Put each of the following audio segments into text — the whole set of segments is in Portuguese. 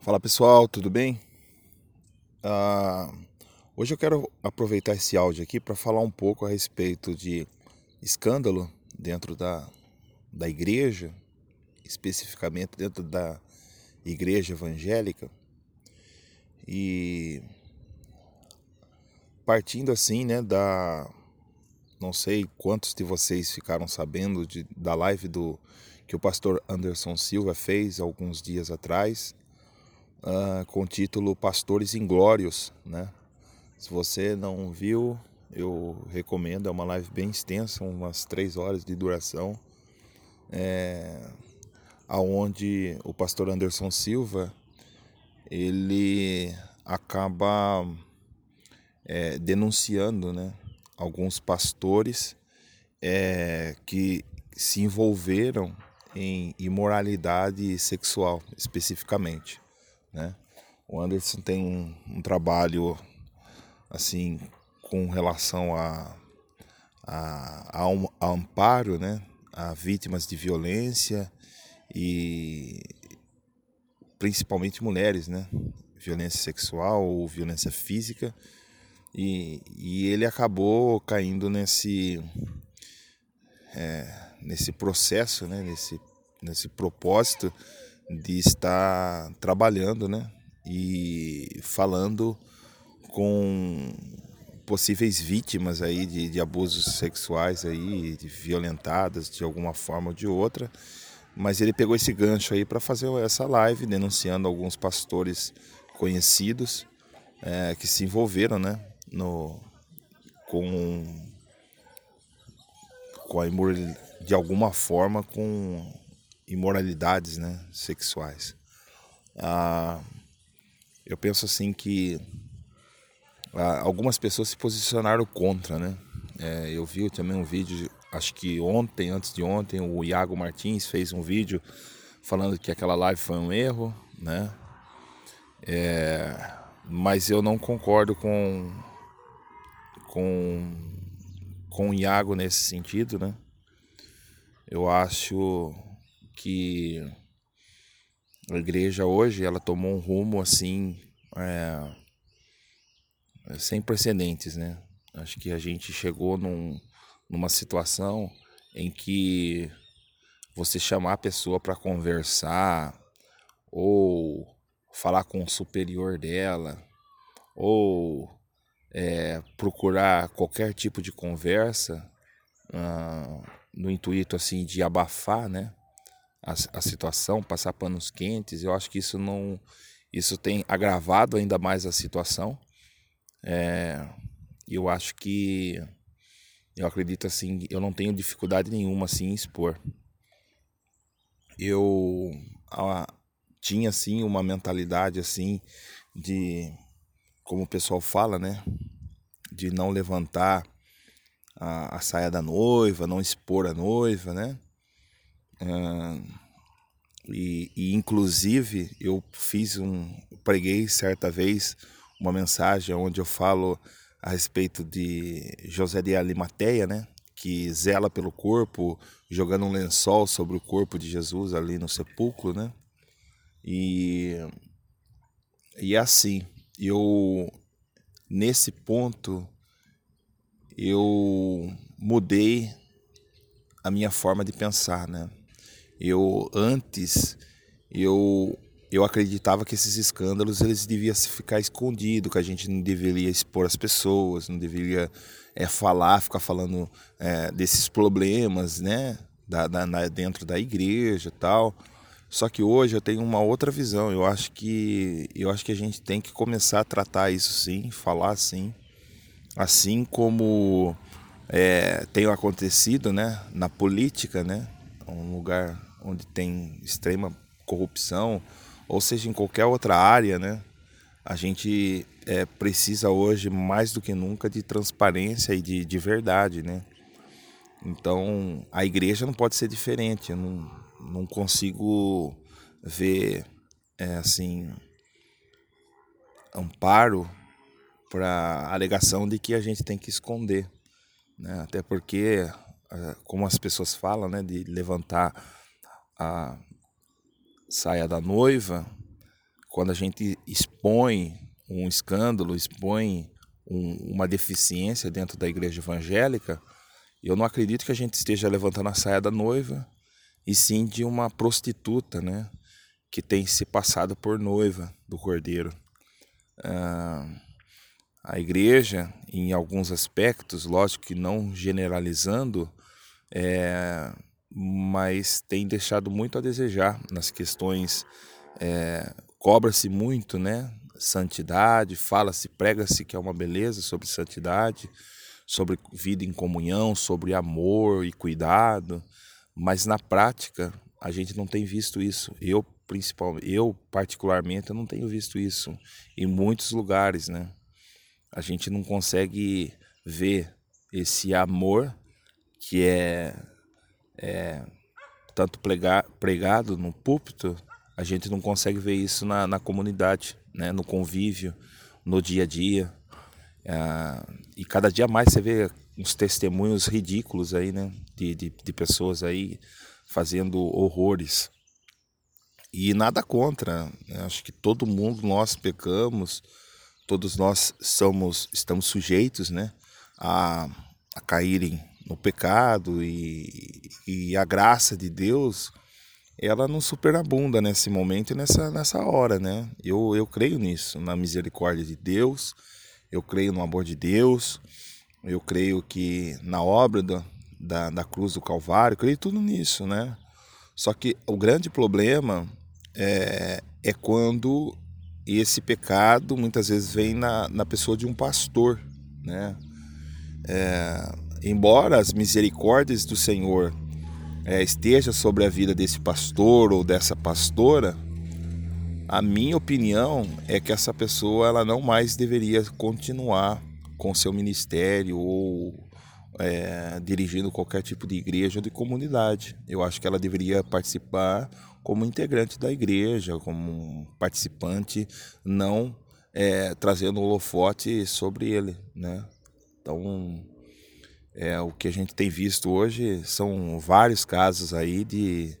Fala pessoal, tudo bem? Ah, hoje eu quero aproveitar esse áudio aqui para falar um pouco a respeito de escândalo dentro da, da igreja, especificamente dentro da igreja evangélica. E partindo assim, né, da não sei quantos de vocês ficaram sabendo de, da live do que o pastor Anderson Silva fez alguns dias atrás, uh, com o título Pastores Inglórios, né? Se você não viu, eu recomendo, é uma live bem extensa, umas três horas de duração, é, aonde o pastor Anderson Silva ele acaba é, denunciando, né, alguns pastores é, que se envolveram em imoralidade sexual, especificamente. Né? O Anderson tem um, um trabalho assim com relação a, a, a, um, a amparo né? a vítimas de violência e principalmente mulheres, né? violência sexual ou violência física. E, e ele acabou caindo nesse, é, nesse processo, né? nesse, nesse propósito de estar trabalhando, né? E falando com possíveis vítimas aí de, de abusos sexuais aí, de violentadas de alguma forma ou de outra. Mas ele pegou esse gancho aí para fazer essa live denunciando alguns pastores conhecidos é, que se envolveram, né? No, com, com a de alguma forma com imoralidades né, sexuais. Ah, eu penso assim que ah, algumas pessoas se posicionaram contra, né? É, eu vi também um vídeo, acho que ontem, antes de ontem, o Iago Martins fez um vídeo falando que aquela live foi um erro, né? É, mas eu não concordo com com com o Iago nesse sentido, né? Eu acho que a igreja hoje ela tomou um rumo assim é, sem precedentes, né? Acho que a gente chegou num, numa situação em que você chamar a pessoa para conversar ou falar com o superior dela ou é, procurar qualquer tipo de conversa ah, no intuito assim de abafar, né? A, a, situação, passar panos quentes. Eu acho que isso não, isso tem agravado ainda mais a situação. É, eu acho que, eu acredito assim, eu não tenho dificuldade nenhuma assim em expor. Eu a, tinha assim uma mentalidade assim de, como o pessoal fala, né? De não levantar a, a saia da noiva, não expor a noiva, né? Ah, e, e, inclusive eu fiz um, preguei certa vez uma mensagem onde eu falo a respeito de José de Alimateia, né? Que zela pelo corpo, jogando um lençol sobre o corpo de Jesus ali no sepulcro, né? E, e é assim, eu nesse ponto eu mudei a minha forma de pensar, né? Eu antes eu eu acreditava que esses escândalos eles deviam ficar escondidos, que a gente não deveria expor as pessoas, não deveria é, falar, ficar falando é, desses problemas, né, da, da, dentro da igreja, tal. Só que hoje eu tenho uma outra visão. Eu acho que eu acho que a gente tem que começar a tratar isso sim, falar sim, assim como é, tem acontecido, né, na política, né, um lugar onde tem extrema corrupção, ou seja, em qualquer outra área, né, a gente é, precisa hoje mais do que nunca de transparência e de, de verdade, né. Então a igreja não pode ser diferente. Eu não, não consigo ver é, assim amparo para alegação de que a gente tem que esconder, né? Até porque, é, como as pessoas falam, né, de levantar a saia da noiva, quando a gente expõe um escândalo, expõe um, uma deficiência dentro da igreja evangélica, eu não acredito que a gente esteja levantando a saia da noiva, e sim de uma prostituta, né? Que tem se passado por noiva do cordeiro. Ah, a igreja, em alguns aspectos, lógico que não generalizando, é, mas tem deixado muito a desejar nas questões. É, Cobra-se muito, né? Santidade, fala-se, prega-se que é uma beleza sobre santidade, sobre vida em comunhão, sobre amor e cuidado, mas na prática a gente não tem visto isso. Eu principalmente, eu particularmente, eu não tenho visto isso em muitos lugares, né? A gente não consegue ver esse amor que é, é tanto pregado no púlpito, a gente não consegue ver isso na, na comunidade, né? no convívio, no dia a dia. É, e cada dia mais você vê uns testemunhos ridículos aí, né? De, de, de pessoas aí fazendo horrores. E nada contra. Né? Acho que todo mundo nós pecamos, todos nós somos, estamos sujeitos, né? A, a caírem no pecado e, e a graça de Deus ela não superabunda nesse momento e nessa, nessa hora, né? Eu, eu creio nisso, na misericórdia de Deus, eu creio no amor de Deus, eu creio que na obra da, da, da cruz do Calvário, eu creio tudo nisso, né? Só que o grande problema é, é quando esse pecado muitas vezes vem na, na pessoa de um pastor, né? É, embora as misericórdias do Senhor é, sobre a vida desse pastor ou dessa pastora, a minha opinião é que essa pessoa ela não mais deveria continuar com seu ministério ou é, dirigindo qualquer tipo de igreja ou de comunidade. Eu acho que ela deveria participar como integrante da igreja, como participante, não é, trazendo holofote sobre ele, né? Então, é, o que a gente tem visto hoje são vários casos aí de,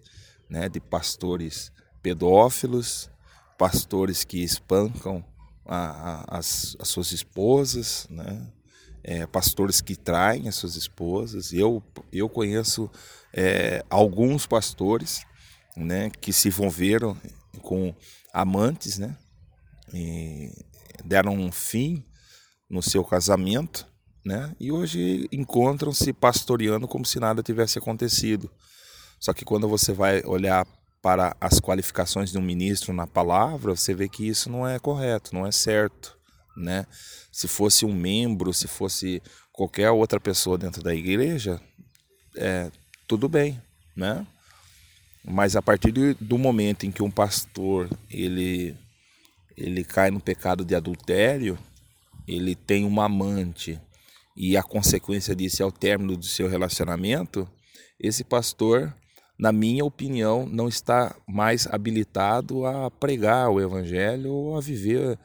né, de pastores pedófilos, pastores que espancam a, a, as, as, suas esposas, né? É, pastores que traem as suas esposas. Eu, eu conheço é, alguns pastores né, que se envolveram com amantes, né? E deram um fim no seu casamento, né? E hoje encontram-se pastoreando como se nada tivesse acontecido. Só que quando você vai olhar para as qualificações de um ministro na palavra, você vê que isso não é correto, não é certo, né? Se fosse um membro, se fosse qualquer outra pessoa dentro da igreja, é tudo bem, né? Mas a partir do momento em que um pastor ele ele cai no pecado de adultério, ele tem uma amante e a consequência disso é o término do seu relacionamento, esse pastor na minha opinião, não está mais habilitado a pregar o evangelho ou a viver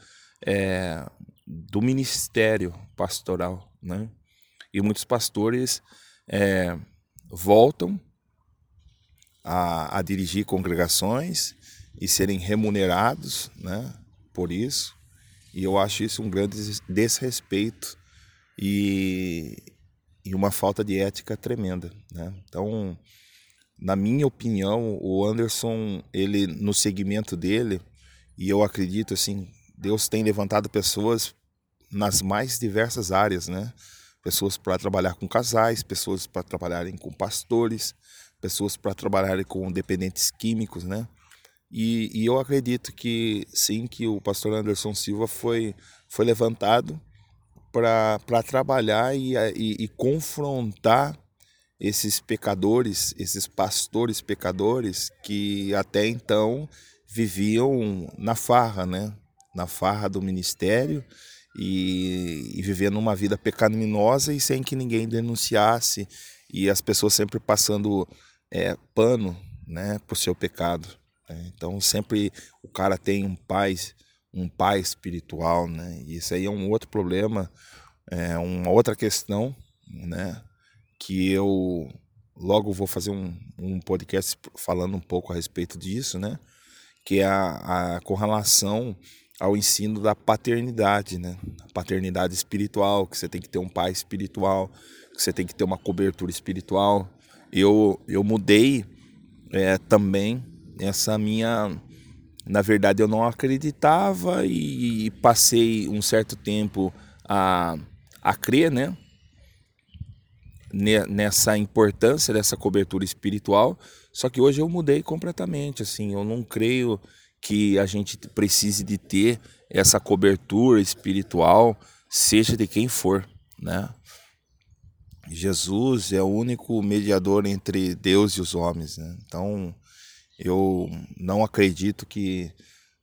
é, do ministério pastoral. Né? E muitos pastores é, voltam a, a, dirigir congregações e serem remunerados né, por isso. E eu acho isso um grande desrespeito e, e uma falta de ética tremenda. Né? Então, na minha opinião, o Anderson, ele no segmento dele, e eu acredito assim, Deus tem levantado pessoas nas mais diversas áreas, né? Pessoas para trabalhar com casais, pessoas para trabalharem com pastores, pessoas para trabalharem com dependentes químicos, né? E, e, eu acredito que sim, que o pastor Anderson Silva foi, foi levantado para trabalhar e, e, e confrontar esses pecadores, esses pastores pecadores que até então viviam na farra, né? Na farra do ministério e, e vivendo uma vida pecaminosa e sem que ninguém denunciasse e as pessoas sempre passando é, pano, né, por seu pecado. Né? Então sempre o cara tem um pai, um pai espiritual, né? E isso aí é um outro problema, é uma outra questão, né? que eu logo vou fazer um, um podcast falando um pouco a respeito disso, né? que é a, a, com relação ao ensino da paternidade, né? A paternidade espiritual, que você tem que ter um pai espiritual, que você tem que ter uma cobertura espiritual. Eu, eu mudei é, também essa minha. Na verdade, eu não acreditava e, passei um certo tempo a, a crer, né? nessa importância dessa cobertura espiritual, só que hoje eu mudei completamente, assim, eu não creio que a gente precise de ter essa cobertura espiritual, seja de quem for, né? Jesus é o único mediador entre Deus e os homens, né? Então, eu não acredito que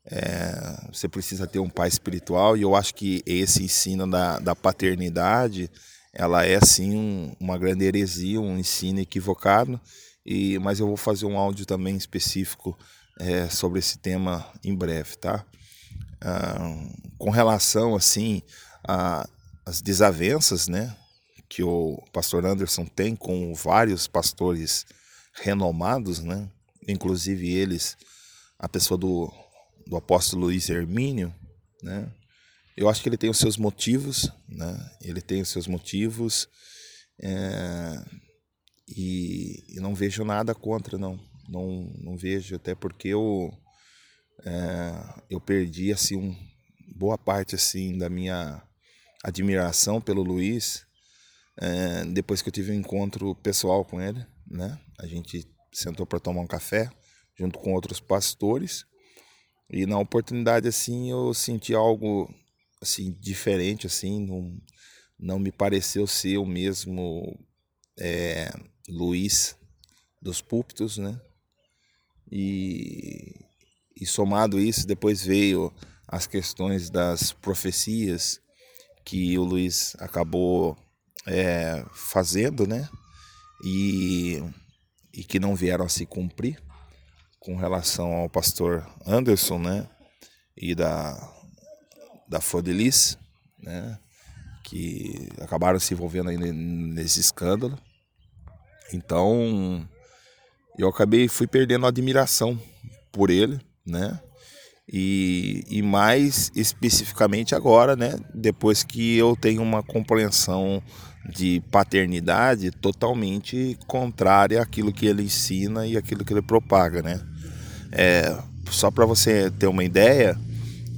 é, você precisa ter um pai espiritual e eu acho que esse ensino da, da paternidade ela é sim um, uma grande heresia, um ensino equivocado, e, mas eu vou fazer um áudio também específico é, sobre esse tema em breve, tá? Ah, com relação assim às desavenças, né, que o pastor Anderson tem com vários pastores renomados, né, inclusive eles, a pessoa do, do apóstolo Luiz Hermínio, né, eu acho que ele tem os seus motivos, né? Ele tem os seus motivos é, e, e, não vejo nada contra, não. Não, não vejo, até porque eu, é, eu perdi, assim, um, boa parte, assim, da minha admiração pelo Luiz é, depois que eu tive um encontro pessoal com ele, né? A gente sentou para tomar um café junto com outros pastores. E na oportunidade assim eu senti algo assim diferente assim não, não me pareceu ser o mesmo é, Luiz dos púlpitos né? E, e somado isso depois veio as questões das profecias que o Luiz acabou é, fazendo né? E, e que não vieram a se cumprir com relação ao pastor Anderson né e da da Fodelice, né? que acabaram se envolvendo aí nesse escândalo. Então, eu acabei fui perdendo a admiração por ele, né? E, e mais especificamente agora, né? Depois que eu tenho uma compreensão de paternidade totalmente contrária àquilo que ele ensina e aquilo que ele propaga, né? É, só para você ter uma ideia,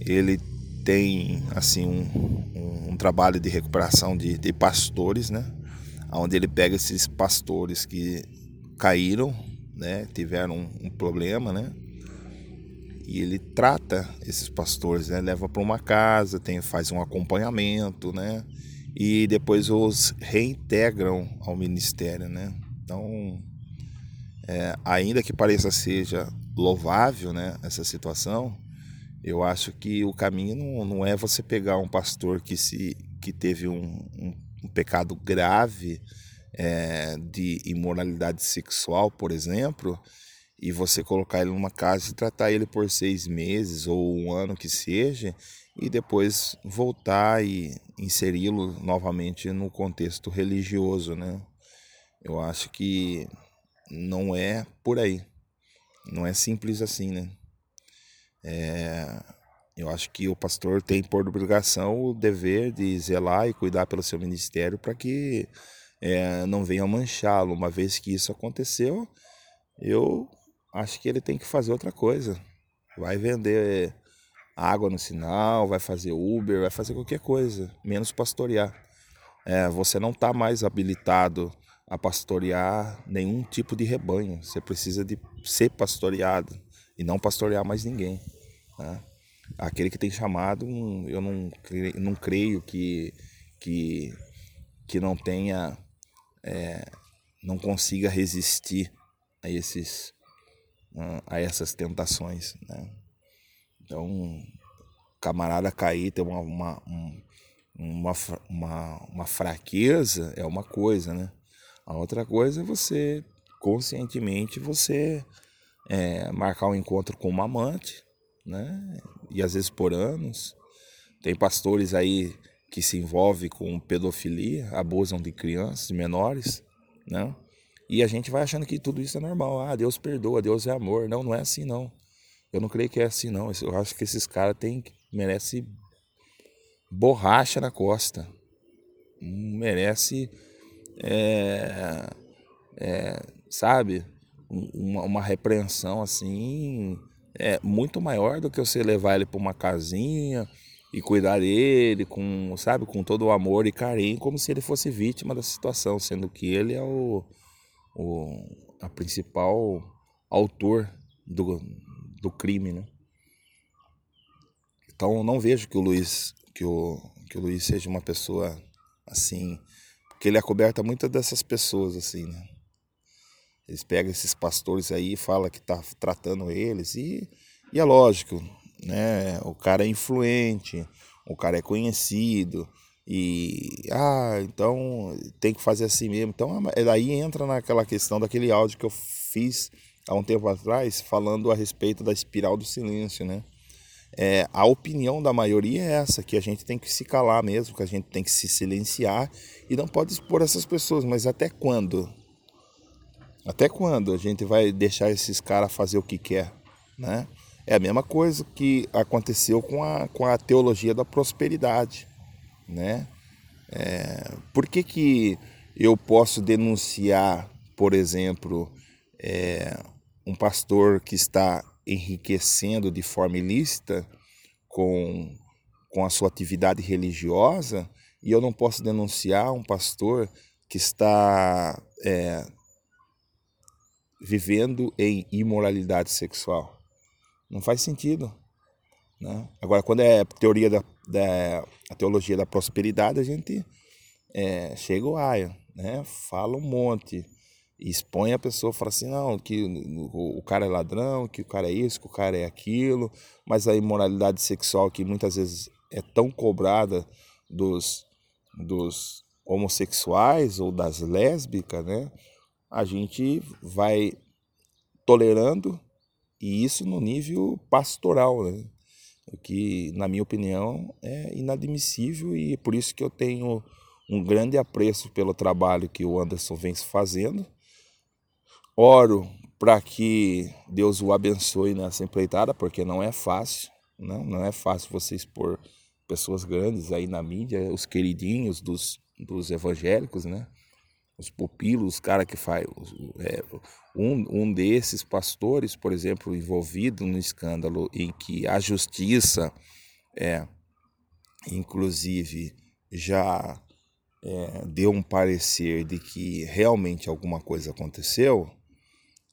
ele tem assim um, um, um trabalho de recuperação de, de, pastores, né? Onde ele pega esses pastores que caíram, né? Tiveram um, um problema, né? E ele trata esses pastores, né? Leva para uma casa, tem, faz um acompanhamento, né? E depois os reintegram ao ministério, né? Então, é, ainda que pareça seja louvável, né? Essa situação, eu acho que o caminho não, é você pegar um pastor que, se, que teve um, um, um pecado grave é, de imoralidade sexual, por exemplo, e você colocar ele numa casa e tratar ele por seis meses ou um ano que seja, e depois voltar e inseri-lo novamente no contexto religioso, né? Eu acho que não é por aí. Não é simples assim, né? É, eu acho que o pastor tem por obrigação o dever de zelar e cuidar pelo seu ministério para que é, não venha manchá-lo. Uma vez que isso aconteceu, eu acho que ele tem que fazer outra coisa. Vai vender água no sinal, vai fazer Uber, vai fazer qualquer coisa, menos pastorear. É, você não está mais habilitado a pastorear nenhum tipo de rebanho. Você precisa de ser pastoreado e não pastorear mais ninguém. Né? Aquele que tem chamado, eu não, não creio que, que, que não tenha, é, não consiga resistir a, esses, a essas tentações. Né? Então, camarada cair, ter uma, uma, uma, uma, uma fraqueza é uma coisa, né? A outra coisa é você, conscientemente, você é, marcar um encontro com uma amante, né? E às vezes por anos. Tem pastores aí que se envolvem com pedofilia, abusam de crianças, de menores, né? E a gente vai achando que tudo isso é normal. Ah, Deus perdoa, Deus é amor. Não, não é assim não. Eu não creio que é assim, não. Eu acho que esses caras têm, merece borracha na costa. Merece, é, é, sabe, uma, uma repreensão assim, é muito maior do que você levar ele para uma casinha e cuidar dele com, sabe, com todo o amor e carinho, como se ele fosse vítima da situação, sendo que ele é o, o a principal autor do, do crime, né? Então não vejo que o Luiz que o que o Luiz seja uma pessoa assim, porque ele acoberta muitas dessas pessoas assim, né? Eles pegam esses pastores aí e fala que tá tratando eles e, e é lógico, né? O cara é influente, o cara é conhecido e ah, então tem que fazer assim mesmo. Então daí entra naquela questão daquele áudio que eu fiz há um tempo atrás falando a respeito da espiral do silêncio, né? É, a opinião da maioria é essa, que a gente tem que se calar mesmo, que a gente tem que se silenciar e não pode expor essas pessoas, mas até quando? Até quando a gente vai deixar esses caras fazer o que quer, né? É a mesma coisa que aconteceu com a, com a teologia da prosperidade, né? É, por que, que eu posso denunciar, por exemplo, é, um pastor que está enriquecendo de forma ilícita com, com a sua atividade religiosa e eu não posso denunciar um pastor que está é, vivendo em imoralidade sexual. Não faz sentido. Né? Agora, quando é teoria da, da a teologia da prosperidade, a gente é, chega o aia, né? fala um monte expõe a pessoa, fala assim, não, que o, o, cara é ladrão, que o cara é isso, que o cara é aquilo, mas a imoralidade sexual que muitas vezes é tão cobrada dos, dos homossexuais ou das lésbicas, né? A gente vai tolerando e isso no nível pastoral, né? O que, na minha opinião, é inadmissível e é por isso que eu tenho um grande apreço pelo trabalho que o Anderson vem fazendo Oro para que Deus o abençoe nessa empreitada, porque não é fácil, não, não é fácil você expor pessoas grandes aí na mídia, os queridinhos dos, dos evangélicos, né? Os pupilos, os caras que faz. É, um, um desses pastores, por exemplo, envolvido no escândalo em que a justiça, é, inclusive, já é, deu um parecer de que realmente alguma coisa aconteceu,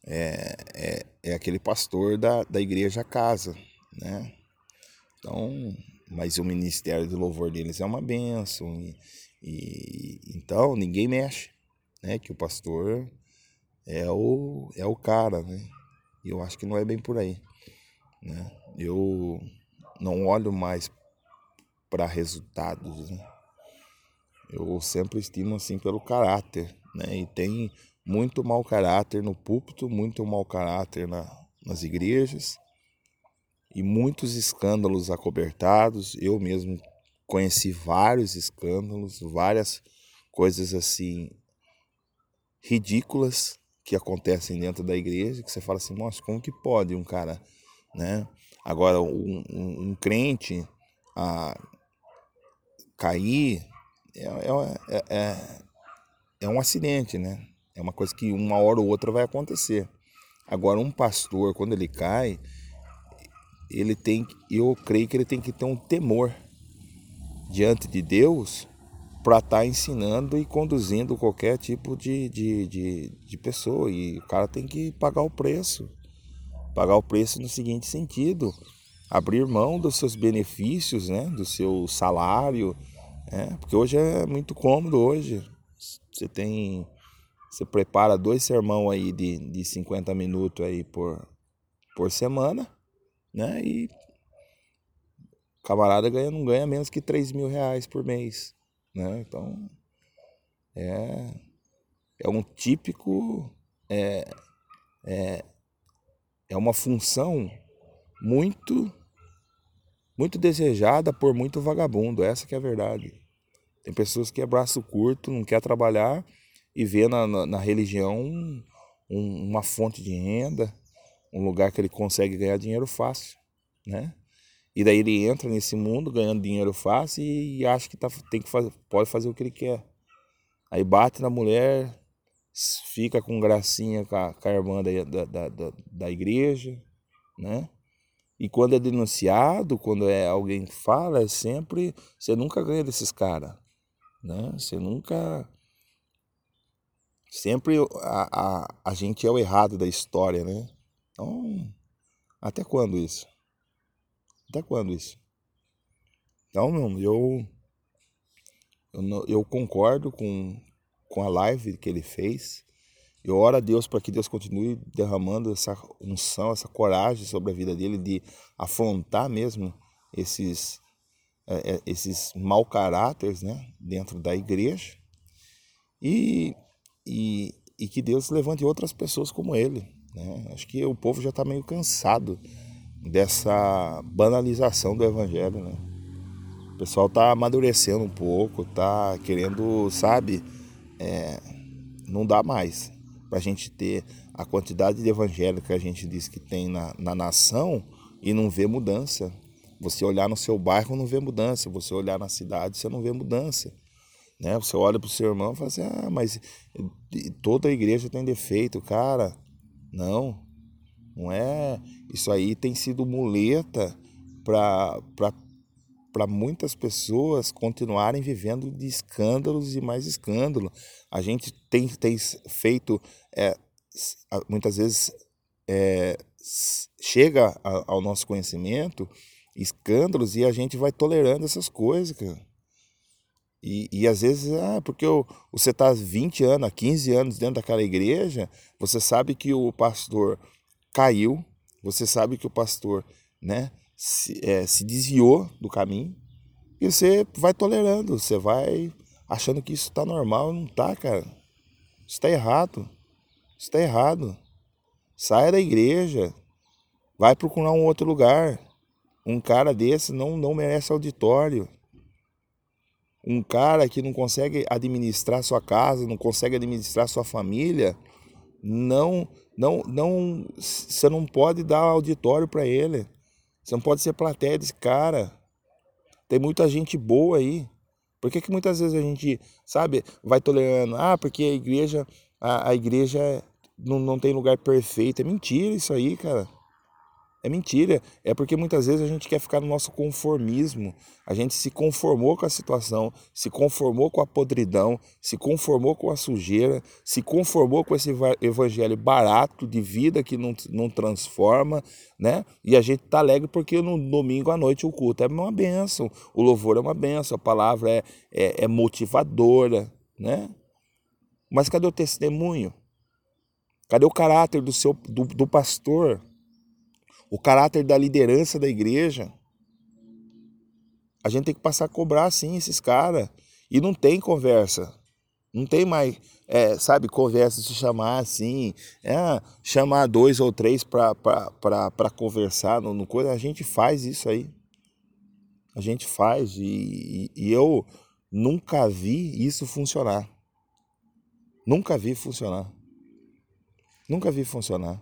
é, é, é aquele pastor da, da igreja casa, né? Então, mas o ministério do louvor deles é uma benção e, e então ninguém mexe, né? Que o pastor é o é o cara, né? E eu acho que não é bem por aí, né? Eu não olho mais para resultados, né? Eu sempre estimo assim pelo caráter, né? E tem muito mau caráter no púlpito, muito mau caráter na, nas igrejas e muitos escândalos acobertados. Eu mesmo conheci vários escândalos, várias coisas assim ridículas que acontecem dentro da igreja, que você fala assim, nossa, como que pode um cara, né? Agora, um, um, um crente a cair é, é, é, é, é um acidente, né? É uma coisa que uma hora ou outra vai acontecer. Agora, um pastor, quando ele cai, ele tem, eu creio que ele tem que ter um temor diante de Deus para estar tá ensinando e conduzindo qualquer tipo de, de, de, de, pessoa. E o cara tem que pagar o preço. Pagar o preço no seguinte sentido: abrir mão dos seus benefícios, né? do seu salário. Né? Porque hoje é muito cômodo hoje. Você tem você prepara dois sermão aí de, de 50 minutos aí por, por semana, né? E camarada ganha, não ganha menos que 3 mil reais por mês, né? Então, é, é um típico, é, é, é uma função muito, muito desejada por muito vagabundo, essa que é a verdade. Tem pessoas que é braço curto, não quer trabalhar, e vê na, na, na religião um, uma fonte de renda, um lugar que ele consegue ganhar dinheiro fácil, né? E daí ele entra nesse mundo ganhando dinheiro fácil e, acha que tá, tem que fazer, pode fazer o que ele quer. Aí bate na mulher, fica com gracinha com a, com a irmã da, da, da, da igreja, né? E quando é denunciado, quando é alguém que fala, é sempre. Você nunca ganha desses caras. Né? Você nunca. Sempre a, a, a gente é o errado da história, né? Então, até quando isso? Até quando isso? Então, eu, eu, eu concordo com, com a live que ele fez. Eu oro a Deus para que Deus continue derramando essa unção, essa coragem sobre a vida dele de afrontar mesmo esses, é, é, esses mau caráteres né, dentro da igreja e, e, e que Deus levante outras pessoas como ele. Né? Acho que o povo já está meio cansado dessa banalização do evangelho. Né? O pessoal está amadurecendo um pouco, está querendo, sabe, é, não dá mais para a gente ter a quantidade de evangelho que a gente diz que tem na, na nação e não ver mudança. Você olhar no seu bairro não vê mudança, você olhar na cidade você não vê mudança. Né? Você olha para o seu irmão e fala assim, ah, mas toda a igreja tem defeito, cara. Não, não é. Isso aí tem sido muleta para muitas pessoas continuarem vivendo de escândalos e mais escândalos. A gente tem, tem feito, é, muitas vezes, é, chega ao nosso conhecimento escândalos e a gente vai tolerando essas coisas, cara. E, e às vezes, ah, porque eu, você está 20 anos, 15 anos dentro daquela igreja, você sabe que o pastor caiu, você sabe que o pastor né, se, é, se desviou do caminho e você vai tolerando, você vai achando que isso está normal, não está, cara. Isso está errado. Isso está errado. Saia da igreja, vai procurar um outro lugar. Um cara desse não, não merece auditório. Um cara que não consegue administrar sua casa, não consegue administrar sua família, não, não, não, você não pode dar auditório para ele. Você não pode ser plateia desse cara. Tem muita gente boa aí. Por que, que muitas vezes a gente, sabe, vai tolerando? Ah, porque a igreja, a, a igreja não, não tem lugar perfeito. É mentira isso aí, cara. É mentira. É porque muitas vezes a gente quer ficar no nosso conformismo. A gente se conformou com a situação, se conformou com a podridão, se conformou com a sujeira, se conformou com esse evangelho barato de vida que não, não transforma, né? E a gente tá alegre porque no domingo à noite o culto é uma benção, o louvor é uma benção, a palavra é, é, é motivadora, né? Mas cadê o testemunho? Cadê o caráter do seu do, do pastor? O caráter da liderança da igreja. A gente tem que passar a cobrar sim esses caras. E não tem conversa. Não tem mais, é, sabe, conversa de chamar assim, é, chamar dois ou três para conversar no, no coisa. A gente faz isso aí. A gente faz. E, e, e eu nunca vi isso funcionar. Nunca vi funcionar. Nunca vi funcionar.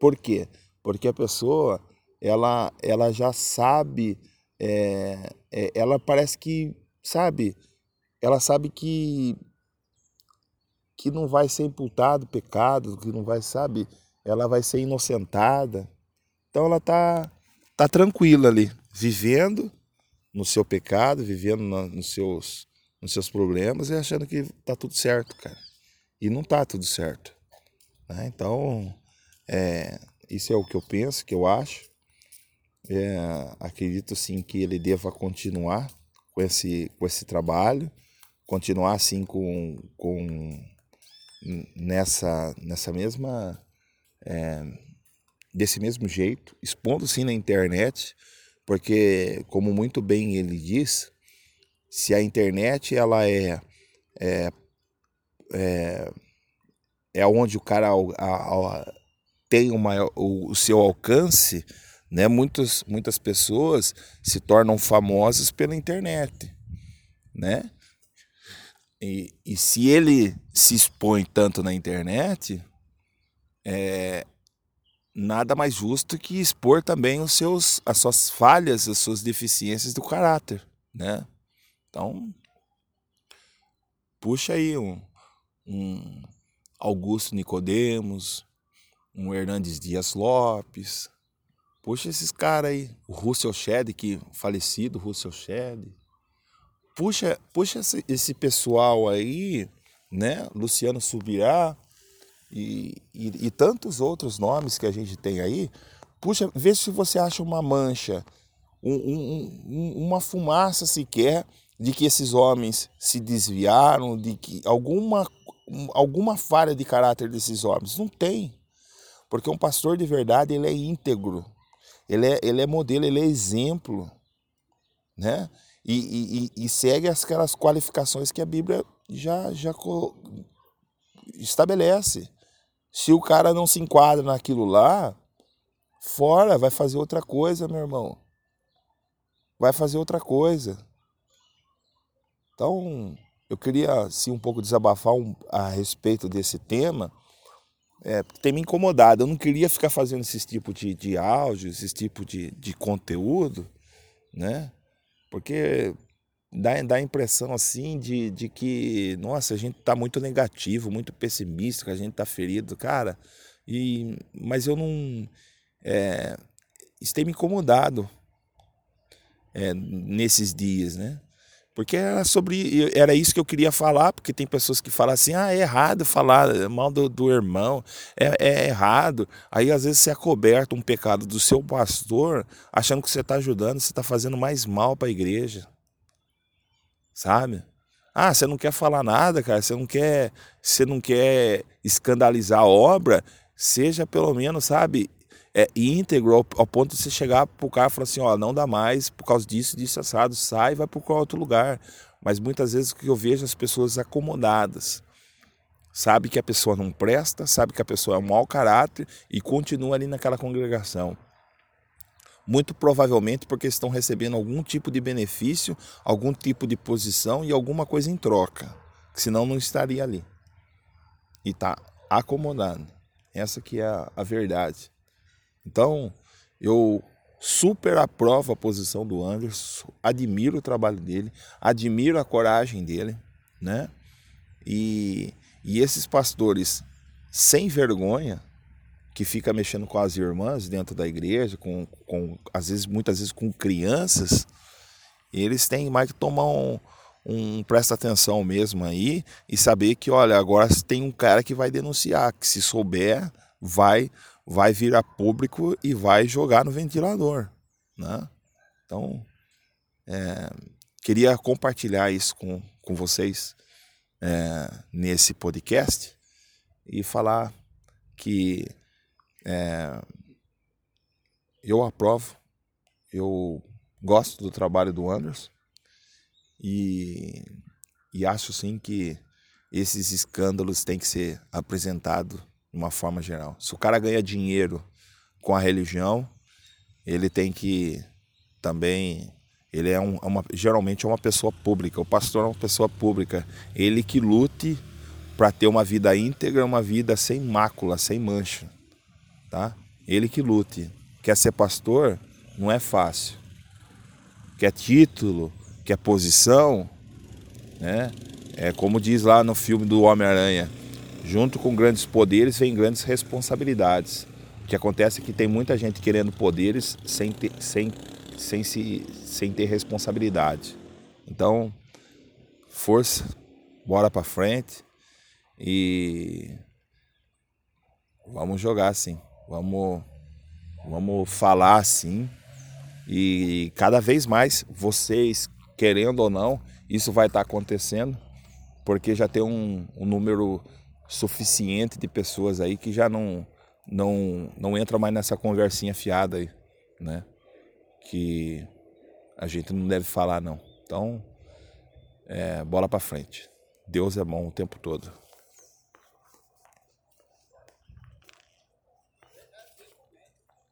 Por quê? Porque a pessoa ela, ela já sabe, é, é, ela parece que, sabe, ela sabe que, que não vai ser imputado pecado, que não vai, sabe, ela vai ser inocentada. Então ela tá, tá tranquila ali, vivendo no seu pecado, vivendo na, nos, seus, nos seus problemas e achando que tá tudo certo, cara. E não tá tudo certo. Né? Então, é, isso é o que eu penso, que eu acho. É, acredito sim que ele deva continuar com esse, com esse trabalho, continuar assim com, com nessa, nessa mesma é, desse mesmo jeito, expondo sim na internet, porque como muito bem ele diz, se a internet ela é é, é, é onde o cara a, a, tem o, maior, o, o seu alcance, né? Muitas, muitas pessoas se tornam famosas pela internet, né? E, e se ele se expõe tanto na internet, é, nada mais justo que expor também os seus, as suas falhas, as suas deficiências do caráter, né? Então, puxa aí um, um Augusto Nicodemos, um Hernandes Dias Lopes, puxa esses caras aí, o Russell Shedd, que falecido Russell Shedd, puxa, puxa esse, esse pessoal aí, né? Luciano Subirá, e, e, e, tantos outros nomes que a gente tem aí, puxa, vê se você acha uma mancha, um, um, um, uma fumaça sequer de que esses homens se desviaram, de que alguma, alguma falha de caráter desses homens. Não tem. Porque um pastor de verdade, ele é íntegro, ele é, ele é modelo, ele é exemplo, né? E, e, e segue aquelas qualificações que a Bíblia já, já estabelece. Se o cara não se enquadra naquilo lá, fora, vai fazer outra coisa, meu irmão. Vai fazer outra coisa. Então, eu queria, assim, um pouco desabafar um, a respeito desse tema, é, tem me incomodado. Eu não queria ficar fazendo esse tipo de, de áudio, esse tipo de, de conteúdo, né? Porque dá, dá a impressão assim de, de que, nossa, a gente está muito negativo, muito pessimista, que a gente está ferido, cara. E, mas eu não. É, isso tem me incomodado é, nesses dias, né? Porque era sobre. Era isso que eu queria falar, porque tem pessoas que falam assim: ah, é errado falar mal do, do irmão, é, é, errado. Aí às vezes você é coberto um pecado do seu pastor, achando que você está ajudando, você está fazendo mais mal para a igreja sabe? Ah, você não quer falar nada, cara, você não quer, você não quer escandalizar a obra, seja pelo menos, sabe, é íntegro ao, ao ponto de você chegar pro cara e falar assim, ó, não dá mais por causa disso, disso assado, sai vai procurar outro lugar. Mas muitas vezes o que eu vejo é as pessoas acomodadas. Sabe que a pessoa não presta, sabe que a pessoa é um mau caráter e continua ali naquela congregação muito provavelmente porque estão recebendo algum tipo de benefício, algum tipo de posição e alguma coisa em troca, senão não estaria ali. E está acomodado. Essa que é a, a verdade. Então, eu super aprovo a posição do Anderson, admiro o trabalho dele, admiro a coragem dele, né? E, e esses pastores sem vergonha, que fica mexendo com as irmãs dentro da igreja, com, com às vezes, muitas vezes com crianças, eles têm mais que tomar um, um presta atenção mesmo aí e saber que, olha, agora tem um cara que vai denunciar, que se souber, vai vai virar público e vai jogar no ventilador, né? Então, é, queria compartilhar isso com, com vocês é, nesse podcast e falar que é, eu aprovo, eu gosto do trabalho do Anderson e, e acho sim que esses escândalos têm que ser apresentados de uma forma geral. Se o cara ganha dinheiro com a religião, ele tem que também ele é, um, é uma, geralmente é uma pessoa pública. O pastor é uma pessoa pública. Ele que lute para ter uma vida íntegra, uma vida sem mácula, sem mancha tá? Ele que lute. Quer ser pastor? Não é fácil. Quer título? Quer posição? Né? É como diz lá no filme do Homem-Aranha: junto com grandes poderes vem grandes responsabilidades. O que acontece é que tem muita gente querendo poderes sem ter, sem, sem, se, sem ter responsabilidade. Então, força, bora para frente e vamos jogar assim. Vamos, vamos falar assim. E cada vez mais vocês, querendo ou não, isso vai estar acontecendo, porque já tem um, um número suficiente de pessoas aí que já não não não entra mais nessa conversinha fiada aí, né? Que a gente não deve falar não. Então, é, bola para frente. Deus é bom o tempo todo.